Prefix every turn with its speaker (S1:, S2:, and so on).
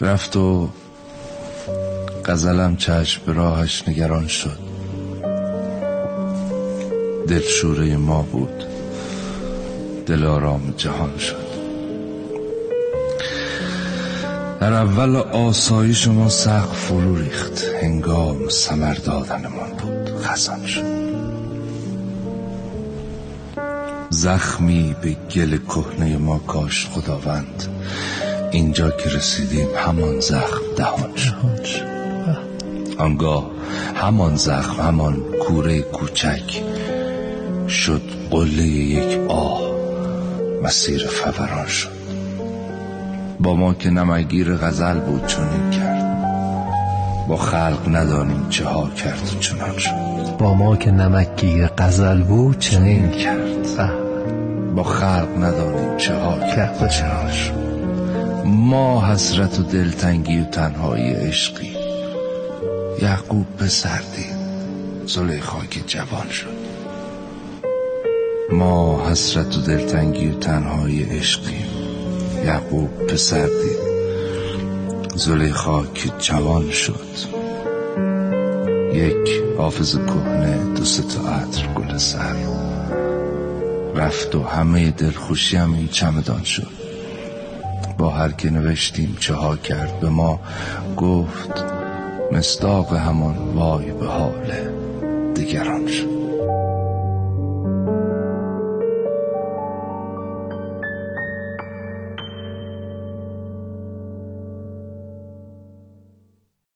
S1: رفت و غزلم چشم به راهش نگران شد. دلشوره ما بود. دل آرام جهان شد. در اول آسایش ما سقف فرو ریخت. هنگام سمر دادنمان بود. خزان شد. زخمی به گل کهنه ما کاش خداوند. اینجا که رسیدیم همان زخم دهان شد. آنگاه همان زخم همان کوره کوچک شد قله یک آه مسیر فوران شد. با ما که نمگیر غزل بود چنین کرد. با خلق ندانیم چه ها کرد و چنان شد.
S2: با ما که نمکگیر غزل بود چنین کرد.
S1: با خلق ندانیم چه ها کرد و چنان شد. ما حسرت و دلتنگی و تنهایی عشقی. یعقوب پسر دید. زلیخا که جوان شد. ما حسرت و دلتنگی و تنهایی عشقی. یعقوب پسر دید. زلیخا که جوان شد. یک حافظ کهنه دو تا عطر گل سر. رفت و همه دلخوشی هم این چمدان شد. با هر که نوشتیم چه ها کرد به ما گفت مصداق همان وای به حال دیگران شد.